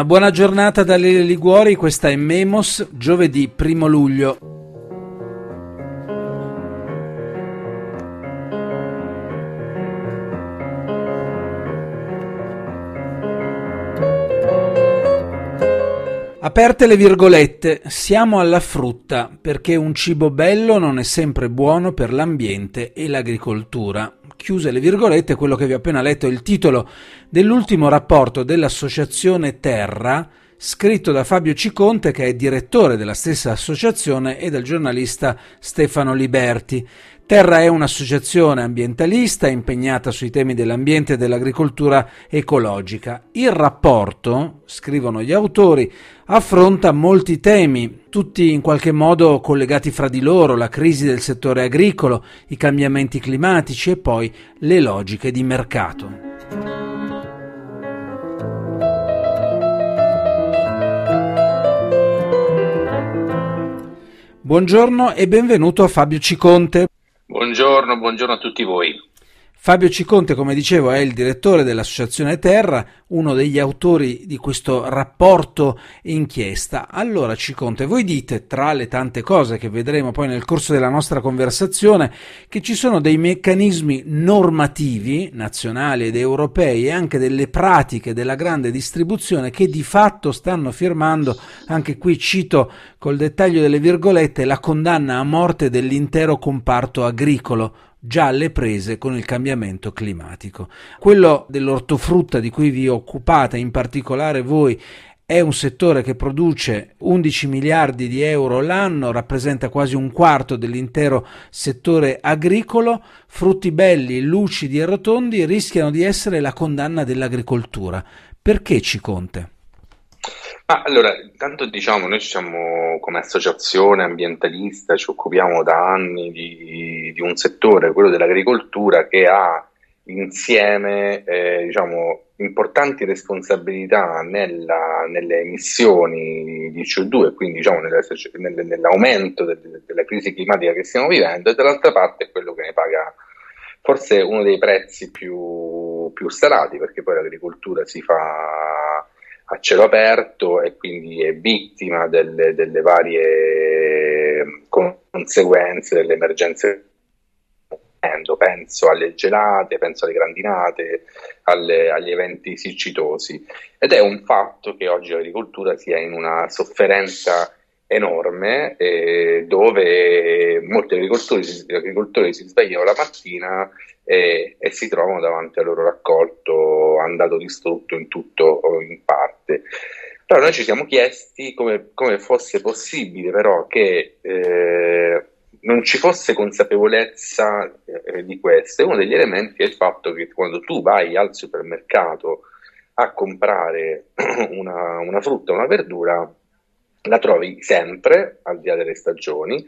Una buona giornata da Lele Liguori, questa è Memos, giovedì 1 luglio. Aperte le virgolette, siamo alla frutta perché un cibo bello non è sempre buono per l'ambiente e l'agricoltura chiuse le virgolette, quello che vi ho appena letto è il titolo dell'ultimo rapporto dell'associazione Terra, scritto da Fabio Ciconte, che è direttore della stessa associazione, e dal giornalista Stefano Liberti. Terra è un'associazione ambientalista impegnata sui temi dell'ambiente e dell'agricoltura ecologica. Il rapporto, scrivono gli autori, affronta molti temi, tutti in qualche modo collegati fra di loro, la crisi del settore agricolo, i cambiamenti climatici e poi le logiche di mercato. Buongiorno e benvenuto a Fabio Ciconte. Buongiorno, buongiorno a tutti voi. Fabio Ciconte, come dicevo, è il direttore dell'Associazione Terra, uno degli autori di questo rapporto inchiesta. Allora, Ciconte, voi dite, tra le tante cose che vedremo poi nel corso della nostra conversazione, che ci sono dei meccanismi normativi, nazionali ed europei, e anche delle pratiche della grande distribuzione che di fatto stanno firmando, anche qui cito col dettaglio delle virgolette, la condanna a morte dell'intero comparto agricolo già alle prese con il cambiamento climatico. Quello dell'ortofrutta di cui vi occupate, in particolare voi, è un settore che produce 11 miliardi di euro l'anno, rappresenta quasi un quarto dell'intero settore agricolo. Frutti belli, lucidi e rotondi rischiano di essere la condanna dell'agricoltura. Perché ci conte? Ah, allora, intanto diciamo, noi siamo come associazione ambientalista, ci occupiamo da anni di, di un settore, quello dell'agricoltura, che ha insieme eh, diciamo, importanti responsabilità nella, nelle emissioni di CO2 quindi diciamo, nella, nell'aumento del, della crisi climatica che stiamo vivendo e dall'altra parte è quello che ne paga forse uno dei prezzi più, più salati perché poi l'agricoltura si fa a cielo aperto e quindi è vittima delle, delle varie conseguenze delle emergenze. Penso alle gelate, penso alle grandinate, alle, agli eventi siccitosi. Ed è un fatto che oggi l'agricoltura sia in una sofferenza enorme eh, dove molti agricoltori, agricoltori, si svegliano la mattina e, e, si trovano davanti al loro raccolto andato distrutto in tutto o in parte. Però noi ci siamo chiesti come, come fosse possibile però che eh, non ci fosse consapevolezza eh, di questo. E uno degli elementi è il fatto che quando tu vai al supermercato a comprare una, una frutta una verdura, la trovi sempre, al di là delle stagioni,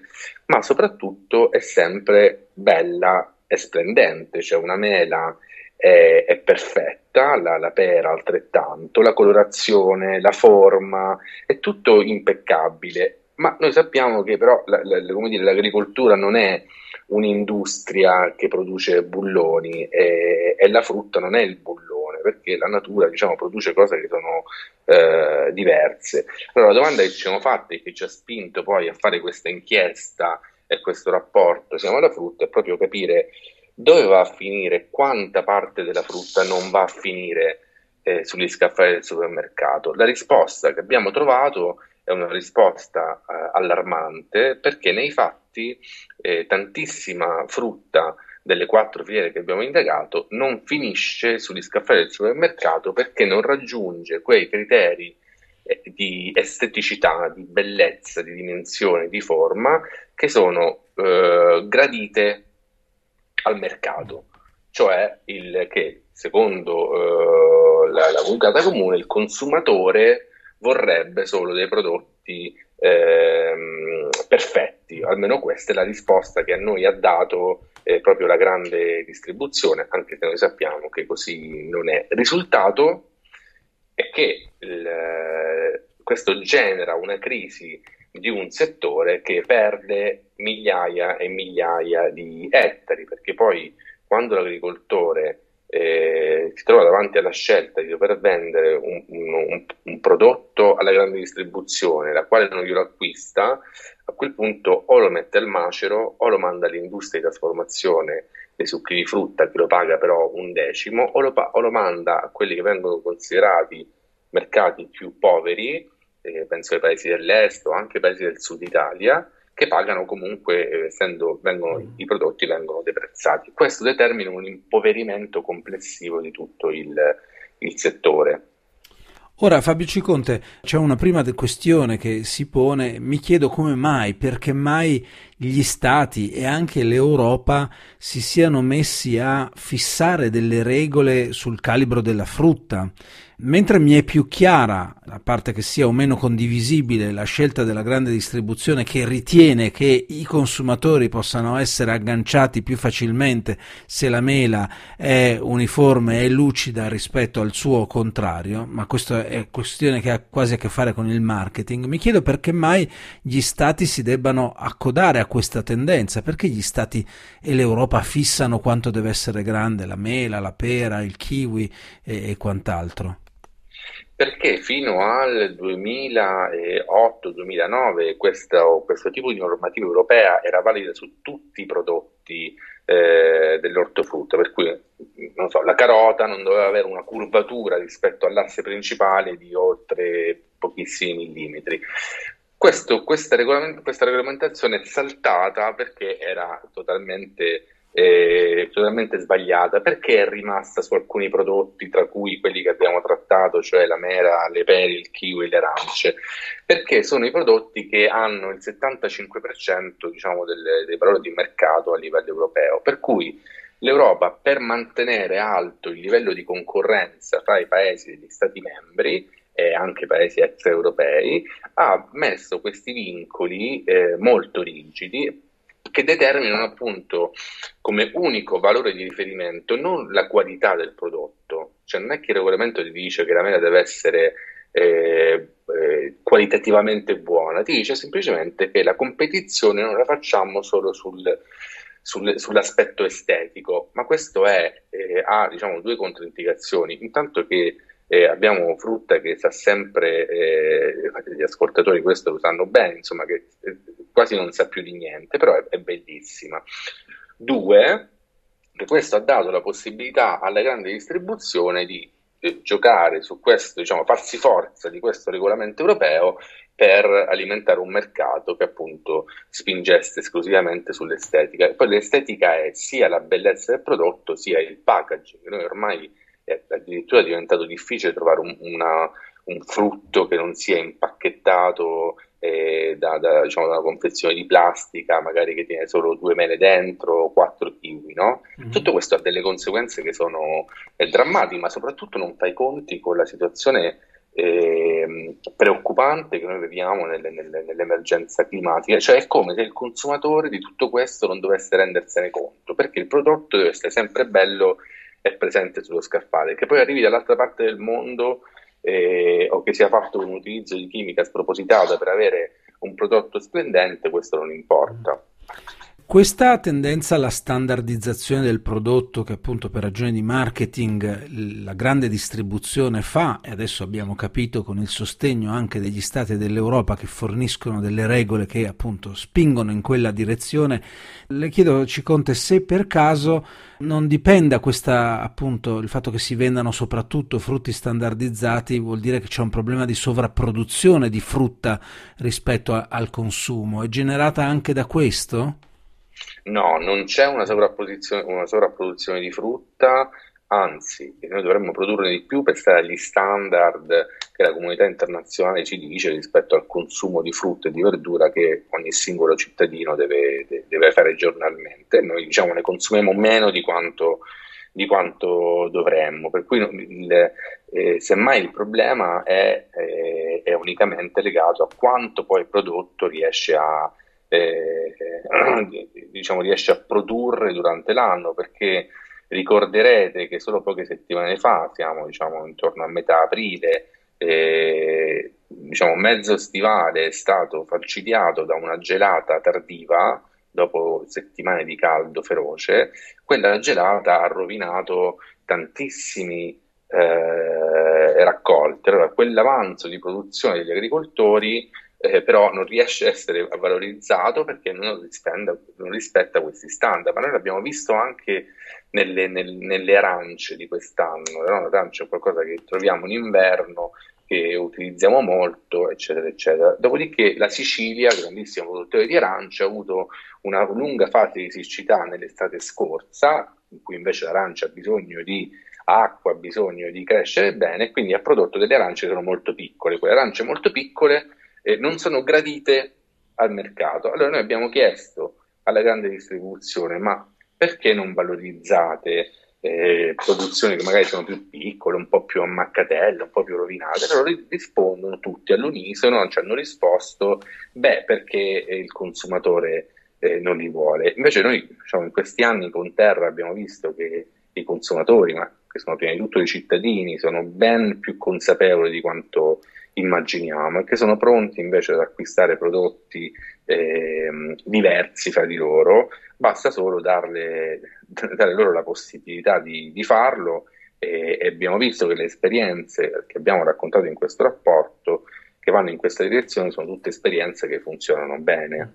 ma soprattutto è sempre bella e splendente, cioè una mela è, è perfetta, la, la, pera altrettanto, la colorazione, la forma, è tutto impeccabile, ma noi sappiamo che però la, la, dire, l'agricoltura non è un'industria che produce bulloni e, e la frutta non è il bullone perché la natura diciamo, produce cose che sono eh, diverse. Allora la domanda che ci siamo fatte e che ci ha spinto poi a fare questa inchiesta e questo rapporto Siamo alla frutta è proprio capire dove va a finire, quanta parte della frutta non va a finire eh, sugli scaffali del supermercato. La risposta che abbiamo trovato è una risposta eh, allarmante perché nei fatti eh, tantissima frutta delle quattro filiere che abbiamo indagato non finisce sugli scaffali del supermercato perché non raggiunge quei criteri di esteticità, di bellezza, di dimensione, di forma che sono eh, gradite al mercato, cioè il che secondo eh, la, la vulgata comune il consumatore vorrebbe solo dei prodotti ehm, perfetti, almeno questa è la risposta che a noi ha dato eh, proprio la grande distribuzione, anche se noi sappiamo che così non è. Risultato è che il, questo genera una crisi di un settore che perde migliaia e migliaia di ettari, perché poi quando l'agricoltore eh, si trova davanti alla scelta di dover vendere un, un, un, prodotto alla grande distribuzione, la quale non glielo acquista, a quel punto o lo mette al macero o lo manda all'industria di trasformazione dei succhi di frutta che lo paga però un decimo o lo, o lo manda a quelli che vengono considerati mercati più poveri, eh, penso ai paesi dell'est o anche ai paesi del sud Italia, che pagano comunque, eh, essendo vengono, mm. i prodotti vengono deprezzati. Questo determina un impoverimento complessivo di tutto il, il settore. Ora Fabio Ciconte, c'è una prima questione che si pone, mi chiedo come mai, perché mai gli stati e anche l'Europa si siano messi a fissare delle regole sul calibro della frutta. Mentre mi è più chiara, a parte che sia o meno condivisibile, la scelta della grande distribuzione che ritiene che i consumatori possano essere agganciati più facilmente se la mela è uniforme e lucida rispetto al suo contrario, ma questa è questione che ha quasi a che fare con il marketing, mi chiedo perché mai gli stati si debbano accodare a questa tendenza, perché gli stati e l'Europa fissano quanto deve essere grande la mela, la pera, il kiwi e, e quant'altro perché fino al 2008-2009 questo, questo, tipo di normativa europea era valida su tutti i prodotti eh, dell'ortofrutta, per cui so, la carota non doveva avere una curvatura rispetto all'asse principale di oltre pochissimi millimetri. Questo, questa, regolament- questa regolamentazione è saltata perché era totalmente eh, totalmente sbagliata. Perché è rimasta su alcuni prodotti, tra cui quelli che abbiamo trattato, cioè la mera, le pere, il kiwi, le arance, perché sono i prodotti che hanno il 75% diciamo, delle, dei valori di mercato a livello europeo, per cui l'Europa per mantenere alto il livello di concorrenza tra i paesi degli Stati membri e anche paesi extraeuropei ha messo questi vincoli eh, molto rigidi che determinano appunto come unico valore di riferimento non la qualità del prodotto, cioè non è che il regolamento ti dice che la mela deve essere eh, eh, qualitativamente buona, ti dice semplicemente che la competizione non la facciamo solo sul, sul, sull'aspetto estetico, ma questo è, eh, ha diciamo, due controindicazioni, intanto che eh, abbiamo frutta che sa sempre, eh, gli ascoltatori questo lo sanno bene, insomma che eh, quasi non sa più di niente, però è, è bellissima. Due, che questo ha dato la possibilità alla grande distribuzione di eh, giocare su questo, diciamo, farsi forza di questo regolamento europeo per alimentare un mercato che appunto spingesse esclusivamente sull'estetica. E poi l'estetica è sia la bellezza del prodotto, sia il packaging. Noi ormai è addirittura diventato difficile trovare un, una, un frutto che non sia impacchettato eh, da, da, diciamo, da, una confezione di plastica, magari che tiene solo due mele dentro, quattro kiwi, no? Mm-hmm. Tutto questo ha delle conseguenze che sono eh, drammatiche, ma soprattutto non fai conti con la situazione eh, preoccupante che noi viviamo nelle, nelle, nell'emergenza climatica, cioè è come se il consumatore di tutto questo non dovesse rendersene conto, perché il prodotto deve essere sempre bello e presente sullo scaffale, che poi arrivi dall'altra parte del mondo eh, o che sia fatto un utilizzo di chimica spropositata per avere un prodotto splendente, questo non importa. Questa tendenza alla standardizzazione del prodotto che appunto per ragioni di marketing la grande distribuzione fa e adesso abbiamo capito con il sostegno anche degli stati dell'Europa che forniscono delle regole che appunto spingono in quella direzione, le chiedo Ciconte se per caso non dipenda questa appunto il fatto che si vendano soprattutto frutti standardizzati vuol dire che c'è un problema di sovrapproduzione di frutta rispetto a, al consumo, è generata anche da questo? No, non c'è una sovrapposizione, una sovrapproduzione di frutta, anzi, noi dovremmo produrne di più per stare agli standard che la comunità internazionale ci dice rispetto al consumo di frutta e di verdura che ogni singolo cittadino deve, deve fare giornalmente. Noi diciamo ne consumiamo meno di quanto, di quanto dovremmo, per cui il, eh, semmai il problema è, eh, è unicamente legato a quanto poi il prodotto riesce a eh, diciamo, riesce a produrre durante l'anno, perché ricorderete che solo poche settimane fa, siamo diciamo, intorno a metà aprile, eh, diciamo, mezzo stivale è stato falcidiato da una gelata tardiva dopo settimane di caldo feroce, quella gelata ha rovinato tantissimi eh, raccolte. Allora, quell'avanzo di produzione degli agricoltori eh, però non riesce a essere valorizzato perché non rispetta, non rispetta questi standard. Ma noi l'abbiamo visto anche nelle, nel, nelle arance di quest'anno. No? L'arancia è qualcosa che troviamo in inverno, che utilizziamo molto, eccetera, eccetera. Dopodiché la Sicilia, grandissimo produttore di arance, ha avuto una lunga fase di siccità nell'estate scorsa, in cui invece l'arancia ha bisogno di acqua, ha bisogno di crescere bene, quindi ha prodotto delle arance che sono molto piccole. Quelle arance molto piccole eh, non sono gradite al mercato. Allora noi abbiamo chiesto alla grande distribuzione, ma perché non valorizzate eh, produzioni che magari sono più piccole, un po' più ammaccatelle, un po' più rovinate? Allora rispondono tutti all'unisono, ci hanno risposto, beh, perché il consumatore eh, non li vuole. Invece noi diciamo, in questi anni con Terra abbiamo visto che i consumatori, ma che sono prima di tutto i cittadini, sono ben più consapevoli di quanto immaginiamo e che sono pronti invece ad acquistare prodotti eh, diversi fra di loro, basta solo darle, dare loro la possibilità di, di farlo e, e, abbiamo visto che le esperienze che abbiamo raccontato in questo rapporto che vanno in questa direzione sono tutte esperienze che funzionano bene.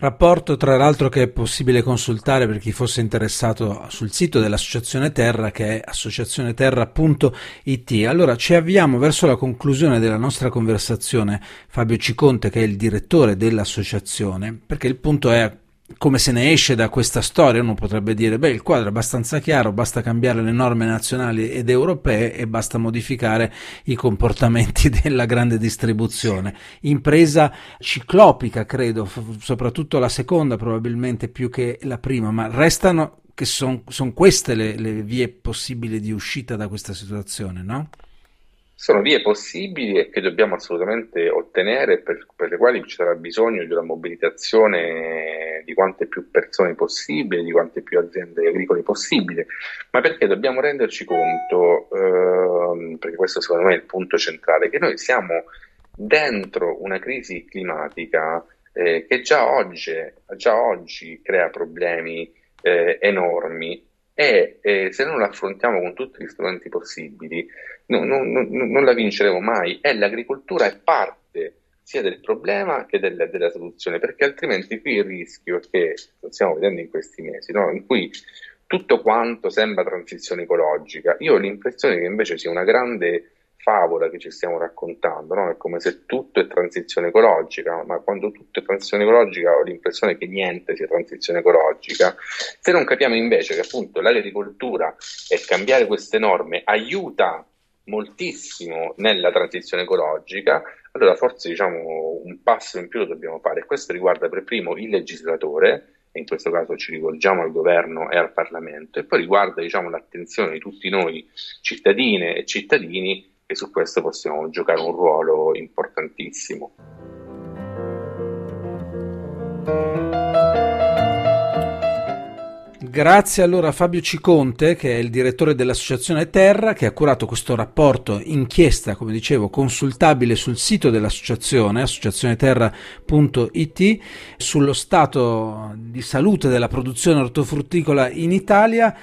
Rapporto tra l'altro che è possibile consultare per chi fosse interessato sul sito dell'Associazione Terra che è associazioneterra.it. Allora ci avviamo verso la conclusione della nostra conversazione Fabio Ciconte che è il direttore dell'associazione perché il punto è come se ne esce da questa storia, uno potrebbe dire, beh, il quadro è abbastanza chiaro, basta cambiare le norme nazionali ed europee e basta modificare i comportamenti della grande distribuzione. Impresa ciclopica, credo, soprattutto la seconda probabilmente più che la prima, ma restano che sono son queste le, le vie possibili di uscita da questa situazione, no? Sono vie possibili e che dobbiamo assolutamente ottenere per, per, le quali ci sarà bisogno di una mobilitazione di quante più persone possibile, di quante più aziende agricole possibile, ma perché dobbiamo renderci conto, eh, perché questo secondo me è il punto centrale, che noi siamo dentro una crisi climatica eh, che già oggi, già oggi, crea problemi eh, enormi e eh, se non la affrontiamo con tutti gli strumenti possibili, no, no, no, non la vinceremo mai. E l'agricoltura è parte sia del problema che della, della, soluzione, perché altrimenti qui il rischio è che stiamo vedendo in questi mesi, in cui tutto quanto sembra transizione ecologica. Io ho l'impressione che invece sia una grande favola che ci stiamo raccontando, no? è come se tutto è transizione ecologica, ma quando tutto è transizione ecologica ho l'impressione che niente sia transizione ecologica. Se non capiamo invece che appunto l'agricoltura e cambiare queste norme aiuta moltissimo nella transizione ecologica, allora forse diciamo un passo in più lo dobbiamo fare. Questo riguarda per primo il legislatore, e in questo caso ci rivolgiamo al governo e al Parlamento, e poi riguarda diciamo, l'attenzione di tutti noi cittadine e cittadini e su questo possiamo giocare un ruolo importantissimo. Grazie allora a Fabio Ciconte, che è il direttore dell'Associazione Terra, che ha curato questo rapporto inchiesta, come dicevo, consultabile sul sito dell'associazione, associazioneterra.it, sullo stato di salute della produzione ortofrutticola in Italia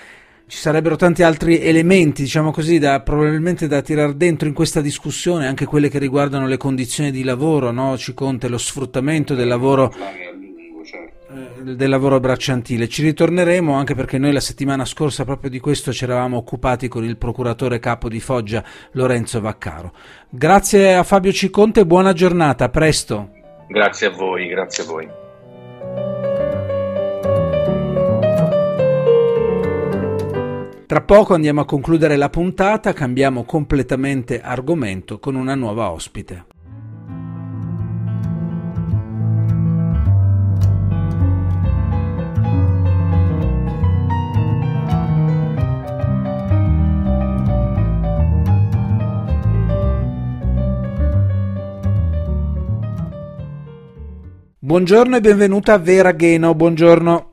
ci sarebbero tanti altri elementi, diciamo così, da, probabilmente da tirare dentro in questa discussione, anche quelle che riguardano le condizioni di lavoro, no? Ci conta lo sfruttamento del lavoro eh, del lavoro bracciantile. Ci ritorneremo anche perché noi la settimana scorsa proprio di questo ci eravamo occupati con il procuratore capo di Foggia Lorenzo Vaccaro. Grazie a Fabio Ciconte, buona giornata, a presto. Grazie a voi, grazie a voi. Tra poco andiamo a concludere la puntata, cambiamo completamente argomento con una nuova ospite. Buongiorno e benvenuta a Vera Gheno, buongiorno.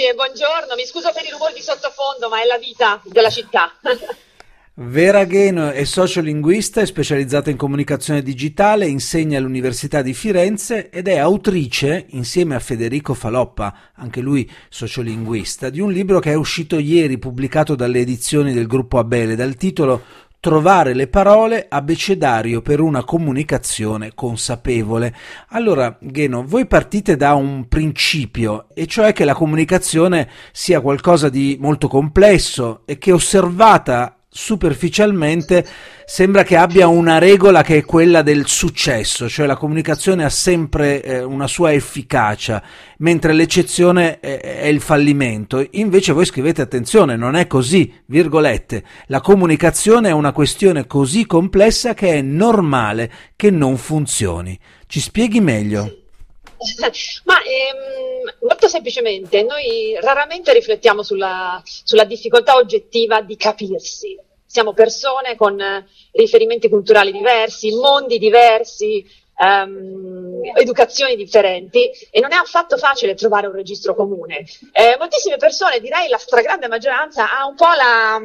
Grazie, buongiorno. Mi scuso per i rumori di sottofondo, ma è la vita della città. Vera Gheno è sociolinguista, è specializzata in comunicazione digitale, insegna all'Università di Firenze ed è autrice, insieme a Federico Faloppa, anche lui sociolinguista, di un libro che è uscito ieri, pubblicato dalle edizioni del gruppo Abele, dal titolo Trovare le parole abecedario per una comunicazione consapevole. Allora, Gheno, voi partite da un principio, e cioè che la comunicazione sia qualcosa di molto complesso e che osservata superficialmente sembra che abbia una regola che è quella del successo, cioè la comunicazione ha sempre eh, una sua efficacia, mentre l'eccezione è, è, il fallimento. Invece voi scrivete attenzione, non è così, virgolette, la comunicazione è una questione così complessa che è normale che non funzioni. Ci spieghi meglio? Ma ehm, molto semplicemente, noi raramente riflettiamo sulla, sulla difficoltà oggettiva di capirsi. Siamo persone con riferimenti culturali diversi, mondi diversi, um, educazioni differenti e non è affatto facile trovare un registro comune. Eh, moltissime persone, direi la stragrande maggioranza, ha un po' la,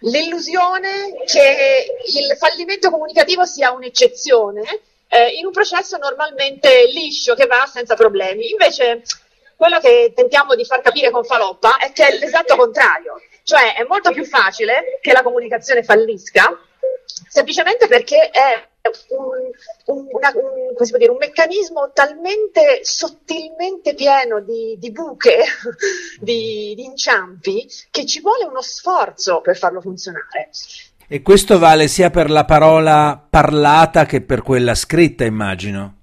l'illusione che il fallimento comunicativo sia un'eccezione eh, in un processo normalmente liscio che va senza problemi. Invece quello che tentiamo di far capire con Faloppa è che è l'esatto contrario, cioè è molto più facile che la comunicazione fallisca semplicemente perché è un, un, una, un, dire, un, meccanismo talmente sottilmente pieno di, di buche, di, di inciampi, che ci vuole uno sforzo per farlo funzionare. E questo vale sia per la parola parlata che per quella scritta, immagino.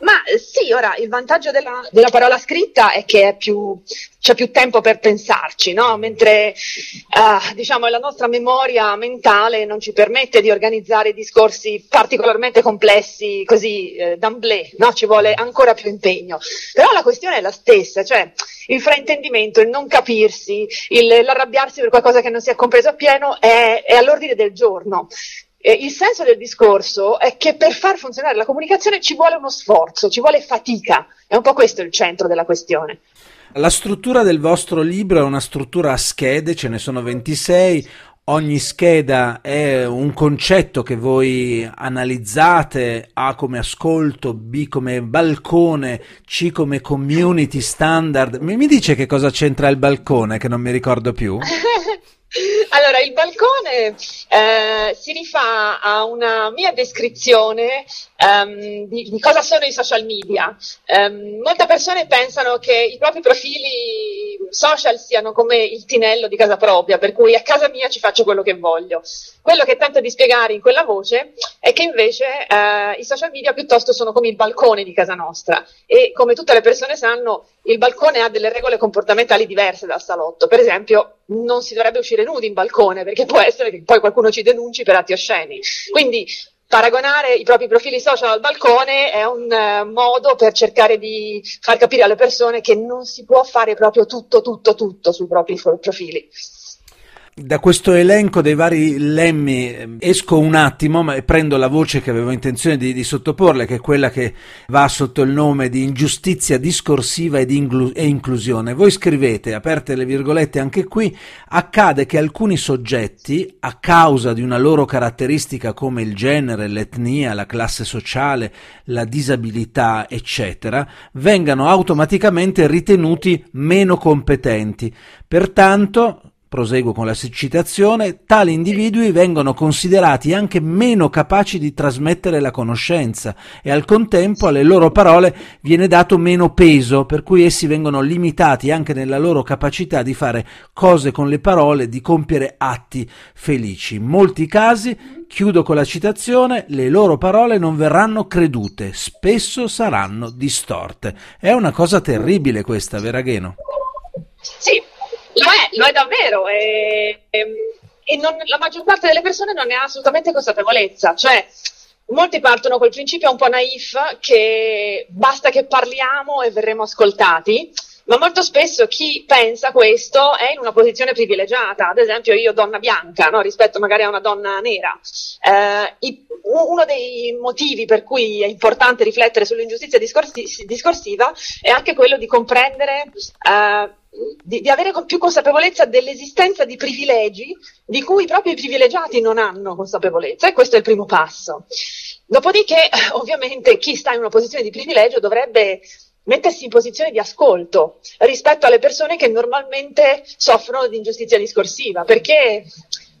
Ma eh, sì, ora il vantaggio della, della parola scritta è che è più, c'è più tempo per pensarci, no? mentre uh, diciamo, la nostra memoria mentale non ci permette di organizzare discorsi particolarmente complessi così eh, d'amblè, no? ci vuole ancora più impegno. Però la questione è la stessa, cioè il fraintendimento, il non capirsi, il, l'arrabbiarsi per qualcosa che non si è compreso appieno è, è all'ordine del giorno. Eh, il senso del discorso è che per far funzionare la comunicazione ci vuole uno sforzo, ci vuole fatica. È un po' questo il centro della questione. La struttura del vostro libro è una struttura a schede, ce ne sono 26, ogni scheda è un concetto che voi analizzate, A come ascolto, B come balcone, C come community standard. Mi, mi dice che cosa c'entra il balcone che non mi ricordo più? Allora, il balcone eh, si rifà a una mia descrizione um, di, di, cosa sono i social media. Um, molte persone pensano che i propri profili social siano come il tinello di casa propria, per cui a casa mia ci faccio quello che voglio. Quello che tento di spiegare in quella voce è che invece uh, i social media piuttosto sono come il balcone di casa nostra e come tutte le persone sanno il balcone ha delle regole comportamentali diverse dal salotto. Per esempio, non si dovrebbe uscire nudi in balcone perché può essere che poi qualcuno ci denunci per atti osceni. Quindi paragonare i propri profili social al balcone è un uh, modo per cercare di far capire alle persone che non si può fare proprio tutto, tutto, tutto sui propri profili. Da questo elenco dei vari lemmi ehm, esco un attimo ma prendo la voce che avevo intenzione di, di sottoporle, che è quella che va sotto il nome di ingiustizia discorsiva ed inglu- e inclusione. Voi scrivete, aperte le virgolette anche qui, accade che alcuni soggetti, a causa di una loro caratteristica come il genere, l'etnia, la classe sociale, la disabilità, eccetera, vengano automaticamente ritenuti meno competenti. Pertanto, proseguo con la citazione, tali individui vengono considerati anche meno capaci di trasmettere la conoscenza e al contempo alle loro parole viene dato meno peso, per cui essi vengono limitati anche nella loro capacità di fare cose con le parole, di compiere atti felici. In molti casi, chiudo con la citazione, le loro parole non verranno credute, spesso saranno distorte. È una cosa terribile questa, Veragheno. Sì, lo è, lo è davvero. E, e non, la maggior parte delle persone non ne ha assolutamente consapevolezza. Cioè, molti partono col principio un po' naif che basta che parliamo e verremo ascoltati, ma molto spesso chi pensa questo è in una posizione privilegiata, ad esempio io donna bianca no? rispetto magari a una donna nera. Eh, i, uno dei motivi per cui è importante riflettere sull'ingiustizia discorsi, discorsiva è anche quello di comprendere eh, di, di, avere più consapevolezza dell'esistenza di privilegi di cui proprio i privilegiati non hanno consapevolezza e questo è il primo passo. Dopodiché, ovviamente, chi sta in una posizione di privilegio dovrebbe mettersi in posizione di ascolto rispetto alle persone che normalmente soffrono di ingiustizia discorsiva, perché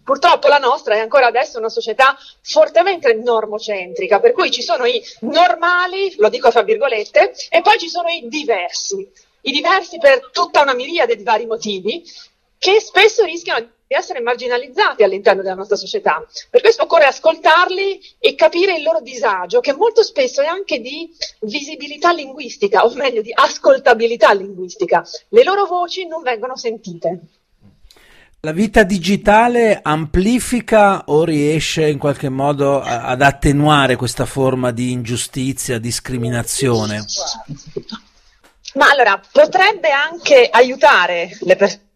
purtroppo la nostra è ancora adesso una società fortemente normocentrica, per cui ci sono i normali, lo dico fra virgolette, e poi ci sono i diversi. I diversi per tutta una miriade di vari motivi che spesso rischiano di essere marginalizzati all'interno della nostra società. Per questo occorre ascoltarli e capire il loro disagio, che molto spesso è anche di visibilità linguistica, o meglio di ascoltabilità linguistica. Le loro voci non vengono sentite. La vita digitale amplifica o riesce in qualche modo ad attenuare questa forma di ingiustizia, discriminazione? Ma allora, potrebbe anche aiutare le persone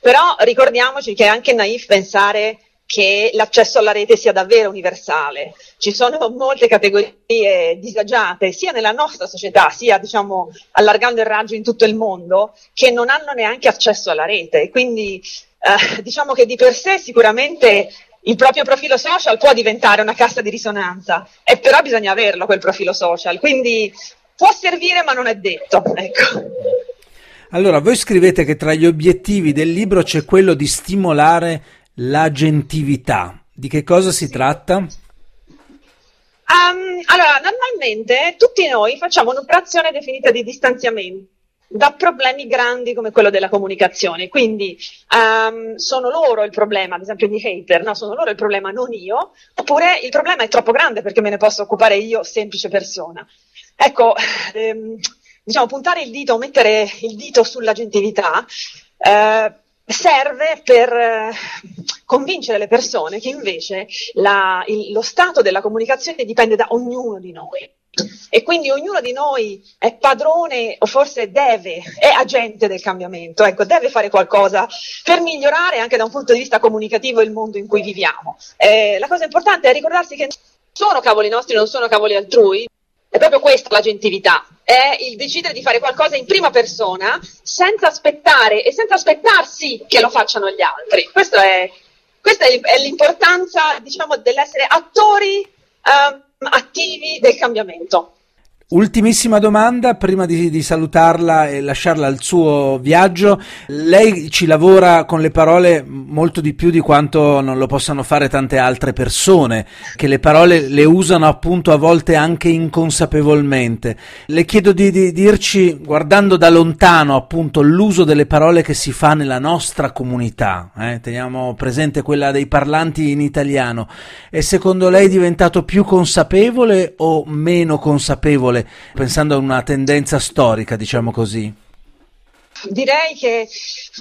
però ricordiamoci che è anche naif pensare che l'accesso alla rete sia davvero universale. Ci sono molte categorie disagiate, sia nella nostra società, sia diciamo allargando il raggio in tutto il mondo, che non hanno neanche accesso alla rete. Quindi eh, diciamo che di per sé sicuramente il proprio profilo social può diventare una cassa di risonanza, e però bisogna averlo quel profilo social. Quindi può servire ma non è detto. Ecco. Allora, voi scrivete che tra gli obiettivi del libro c'è quello di stimolare l'agentività. Di che cosa si tratta? Um, allora, normalmente tutti noi facciamo un'operazione definita di distanziamento da problemi grandi come quello della comunicazione. Quindi um, sono loro il problema, ad esempio di hater, no? sono loro il problema, non io, oppure il problema è troppo grande perché me ne posso occupare io, semplice persona. Ecco, ehm, diciamo, puntare il dito, mettere il dito sulla gentilità, eh, serve per eh, convincere le persone che invece la, il, lo stato della comunicazione dipende da ognuno di noi. E quindi ognuno di noi è padrone o forse deve, è agente del cambiamento, ecco, deve fare qualcosa per migliorare anche da un punto di vista comunicativo il mondo in cui viviamo. Eh, la cosa importante è ricordarsi che non sono cavoli nostri, non sono cavoli altrui, è proprio questa la gentilità, è il decidere di fare qualcosa in prima persona senza aspettare e senza aspettarsi che lo facciano gli altri. È, questa è, l'importanza, diciamo, dell'essere attori um, attivi del cambiamento. Ultimissima domanda, prima di, di, salutarla e lasciarla al suo viaggio. Lei ci lavora con le parole molto di più di quanto non lo possano fare tante altre persone, che le parole le usano appunto a volte anche inconsapevolmente. Le chiedo di, di dirci, guardando da lontano appunto l'uso delle parole che si fa nella nostra comunità, eh? teniamo presente quella dei parlanti in italiano, è secondo lei diventato più consapevole o meno consapevole? Parole, pensando a una tendenza storica, diciamo così? Direi che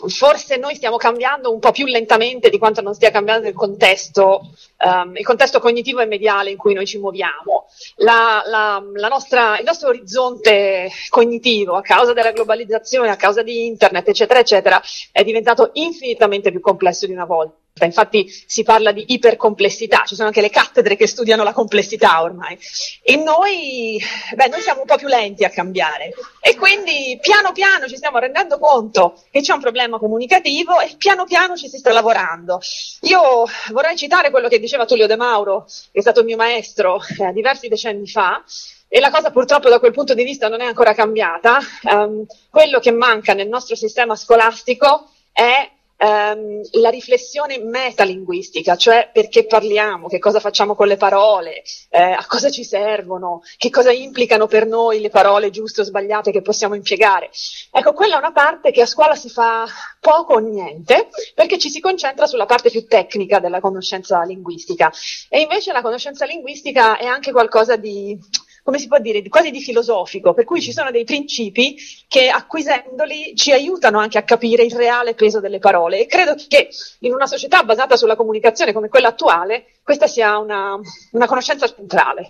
forse noi stiamo cambiando un po' più lentamente di quanto non stia cambiando il contesto, um, il contesto cognitivo e mediale in cui noi ci muoviamo. La, la, la nostra, il nostro orizzonte cognitivo, a causa della globalizzazione, a causa di internet, eccetera, eccetera, è diventato infinitamente più complesso di una volta. Infatti si parla di ipercomplessità, ci sono anche le cattedre che studiano la complessità ormai. E noi, beh, noi siamo un po' più lenti a cambiare. E quindi piano piano ci stiamo rendendo conto che c'è un problema comunicativo e piano piano ci si sta lavorando. Io vorrei citare quello che diceva Tullio De Mauro, che è stato mio maestro eh, diversi decenni fa, e la cosa purtroppo da quel punto di vista non è ancora cambiata. Um, quello che manca nel nostro sistema scolastico è ehm, la riflessione metalinguistica, cioè perché parliamo, che cosa facciamo con le parole, eh, a cosa ci servono, che cosa implicano per noi le parole giuste o sbagliate che possiamo impiegare. Ecco, quella è una parte che a scuola si fa poco o niente, perché ci si concentra sulla parte più tecnica della conoscenza linguistica. E invece la conoscenza linguistica è anche qualcosa di come si può dire, quasi di filosofico, per cui ci sono dei principi che acquisendoli ci aiutano anche a capire il reale peso delle parole e credo che in una società basata sulla comunicazione come quella attuale questa sia una, una conoscenza centrale.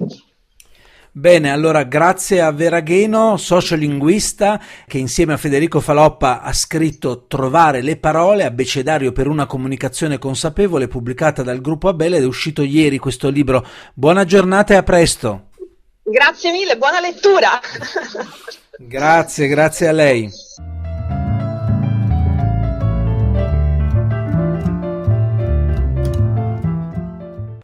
Bene, allora grazie a Vera Gheno, sociolinguista, che insieme a Federico Faloppa ha scritto Trovare le parole, abbecedario per una comunicazione consapevole, pubblicata dal gruppo Abele ed è uscito ieri questo libro. Buona giornata e a presto. Grazie mille, buona lettura. grazie, grazie a lei.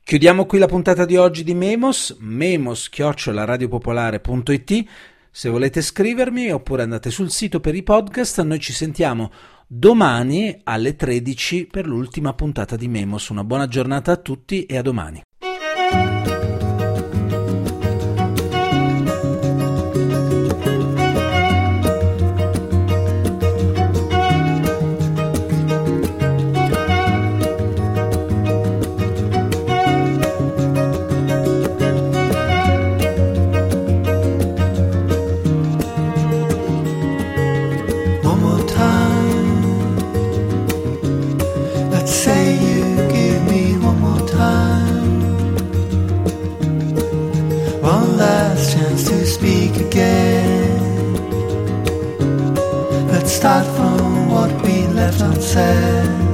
Chiudiamo qui la puntata di oggi di Memos, memos-radiopopolare.it. Se volete scrivermi oppure andate sul sito per i podcast, noi ci sentiamo domani alle 13 per l'ultima puntata di Memos. Una buona giornata a tutti e a domani. said.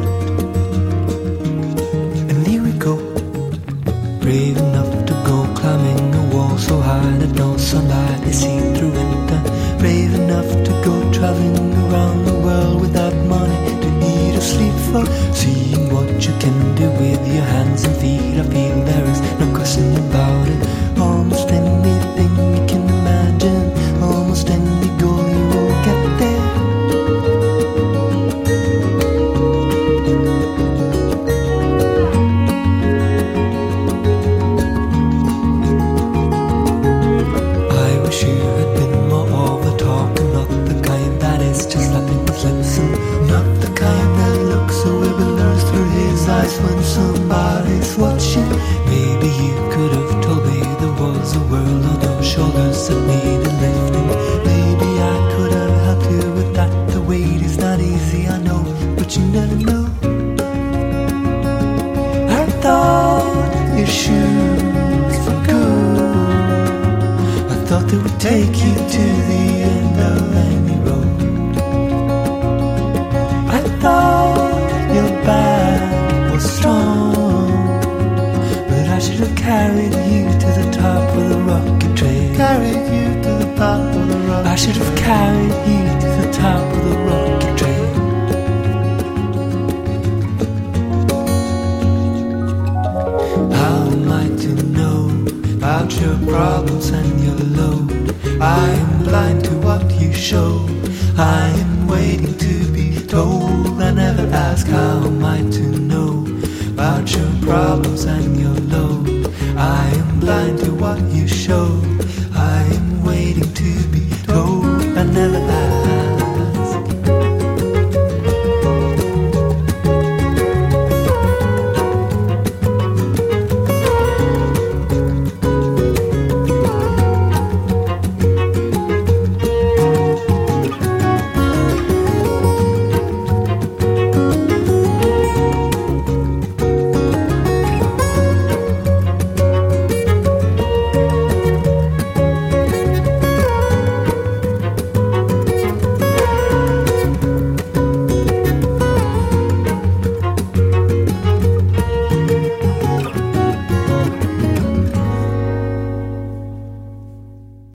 Follow those shoulders that lead lift I am blind to what you show. I am waiting to be told. I never ask how am I to know about your problems and your